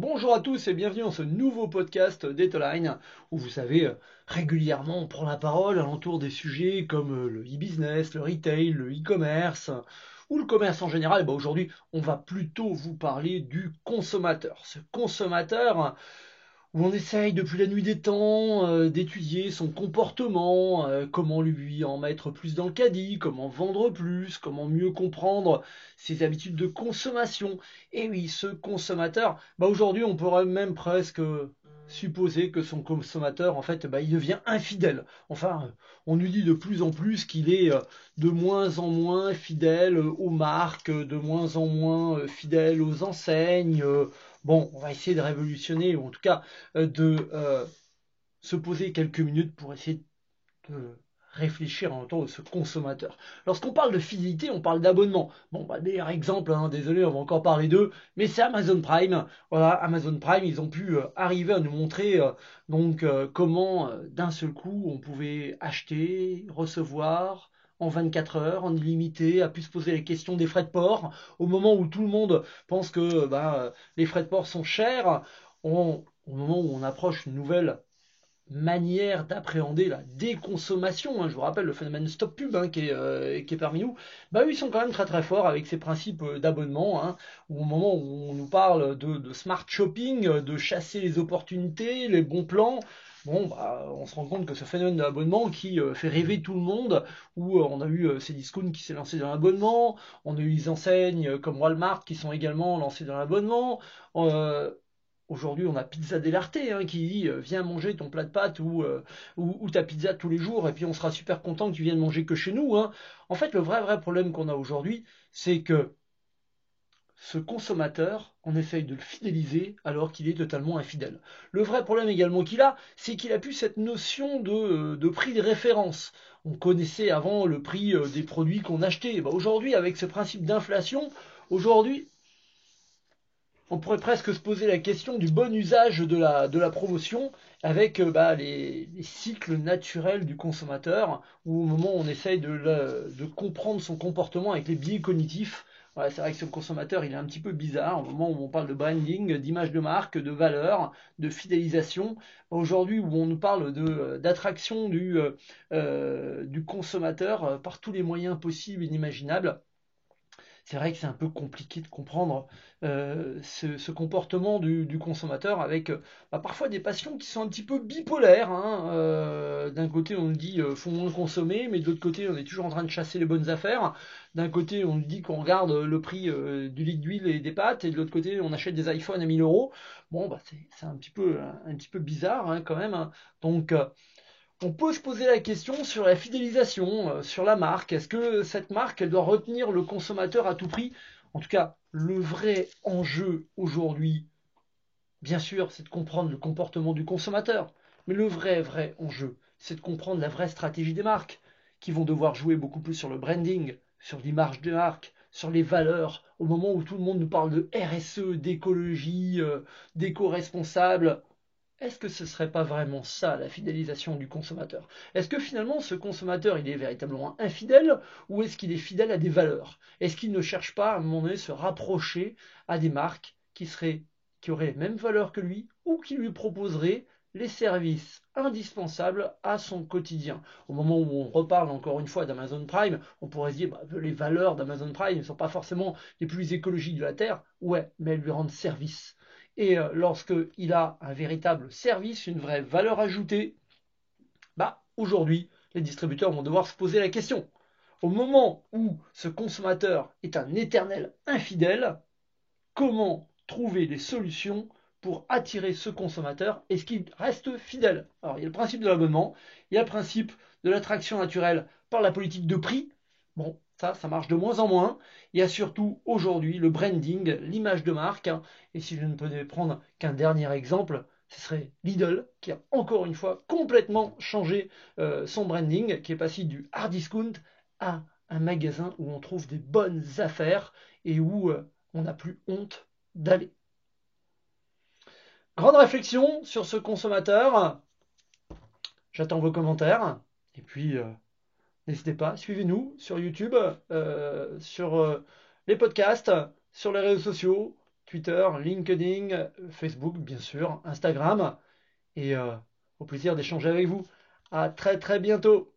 Bonjour à tous et bienvenue dans ce nouveau podcast d'Etoline où vous savez euh, régulièrement on prend la parole alentour des sujets comme euh, le e-business, le retail, le e-commerce ou le commerce en général. Bah, aujourd'hui on va plutôt vous parler du consommateur. Ce consommateur où on essaye depuis la nuit des temps euh, d'étudier son comportement, euh, comment lui en mettre plus dans le caddie, comment vendre plus, comment mieux comprendre ses habitudes de consommation. Et oui, ce consommateur, bah aujourd'hui on pourrait même presque supposer que son consommateur, en fait, bah, il devient infidèle. Enfin, on nous dit de plus en plus qu'il est euh, de moins en moins fidèle aux marques, de moins en moins fidèle aux enseignes. Bon, on va essayer de révolutionner, ou en tout cas euh, de euh, se poser quelques minutes pour essayer de réfléchir en à ce consommateur. Lorsqu'on parle de fidélité, on parle d'abonnement. Bon, bah, meilleur exemple, hein, désolé, on va encore parler d'eux, mais c'est Amazon Prime. Voilà, Amazon Prime, ils ont pu euh, arriver à nous montrer donc comment d'un seul coup on pouvait acheter, recevoir, en 24 heures, en illimité, a pu se poser les questions des frais de port. Au moment où tout le monde pense que bah, les frais de port sont chers, au moment où on approche une nouvelle manière d'appréhender la déconsommation, hein, je vous rappelle le phénomène stop pub hein, qui, est, euh, qui, est, parmi nous, bah ils sont quand même très très forts avec ces principes d'abonnement, hein, au moment où on nous parle de, smart shopping, de chasser les opportunités, les bons plans, bon, bah, on se rend compte que ce phénomène de l'abonnement qui euh, fait rêver tout le monde, où euh, on a eu euh, Cdiscount qui s'est lancé dans l'abonnement, on a eu des enseignes comme Walmart qui sont également lancées dans l'abonnement. Aujourd'hui, on a Pizza Dell'Arte hein, qui dit viens manger ton plat de pâtes ou, ou, ta pizza tous les jours et puis on sera super content que tu viennes manger que chez nous. Hein. En fait, le vrai vrai problème qu'on a aujourd'hui, c'est que ce consommateur, on essaye de le fidéliser alors qu'il est totalement infidèle. Le vrai problème également qu'il a, c'est qu'il a plus cette notion de, de, prix de référence. On connaissait avant le prix euh, des produits qu'on achetait. Bah, aujourd'hui, avec ce principe d'inflation, aujourd'hui, on pourrait presque se poser la question du bon usage de la, promotion avec euh, bah, les, cycles naturels du consommateur, où au moment où on essaye de comprendre son comportement avec les biais cognitifs, c'est vrai que ce consommateur, il est un petit peu bizarre au moment où on parle de branding, d'image de marque, de valeur, de fidélisation. Aujourd'hui, où on nous parle euh, d'attraction du, euh, euh, du consommateur par tous les moyens possibles et inimaginables, c'est vrai que c'est un peu compliqué de comprendre euh, ce, comportement du, consommateur avec euh, bah, parfois des passions qui sont un petit peu bipolaires. Hein. Euh, d'un côté, on nous dit faut moins consommer, mais de l'autre côté, on est toujours en train de chasser les bonnes affaires. D'un côté, on nous dit qu'on regarde le prix du litre d'huile et des pâtes, et de l'autre côté, on achète des iPhones à 1000 euros. Bon, bah, c'est un petit peu un, petit peu bizarre hein, quand même. Hein. Donc on peut se poser la question sur la fidélisation, euh, sur la marque. Est-ce que cette marque, elle doit retenir le consommateur à tout prix? En tout cas, le vrai enjeu aujourd'hui, bien sûr, c'est de comprendre le comportement du consommateur. Mais le vrai, vrai enjeu, c'est de comprendre la vraie stratégie des marques, qui vont devoir jouer beaucoup plus sur le branding, sur l'image de marque, sur les valeurs, au moment où tout le monde nous parle de RSE, d'écologie, euh, d'éco-responsable est-ce que ce ne serait pas vraiment ça la fidélisation du consommateur? Est-ce que finalement ce consommateur il est véritablement infidèle ou est-ce qu'il est fidèle à des valeurs? Est-ce qu'il ne cherche pas à un moment donné se rapprocher à des marques qui seraient qui auraient les mêmes valeurs que lui ou qui lui proposeraient les services indispensables à son quotidien? Au moment où on reparle encore une fois d'Amazon Prime, on pourrait se dire bah, les valeurs d'Amazon Prime ne sont pas forcément les plus écologiques de la Terre. Ouais, mais elles lui rendent service. Et euh, lorsqu'il a un véritable service, une vraie valeur ajoutée, bah, aujourd'hui, les distributeurs vont devoir se poser la question. Au moment où ce consommateur est un éternel infidèle, comment trouver des solutions pour attirer ce consommateur? Est-ce qu'il reste fidèle? Alors, il y a le principe de l'abonnement, il y a le principe de l'attraction naturelle par la politique de prix. Bon, ça, ça marche de moins en moins. Il y a surtout aujourd'hui le branding, l'image de marque. Hein. Et si je ne peux prendre qu'un dernier exemple, ce serait Lidl qui a encore une fois complètement changé euh, son branding, qui est passé du hard discount à un magasin où on trouve des bonnes affaires et où euh, on n'a plus honte d'aller. Grande réflexion sur ce consommateur. J'attends vos commentaires. Et puis, euh, N'hésitez pas, suivez-nous sur YouTube, euh, sur euh, les podcasts, sur les réseaux sociaux, Twitter, LinkedIn, Facebook, bien sûr, Instagram. Et euh, au plaisir d'échanger avec vous. À très très bientôt.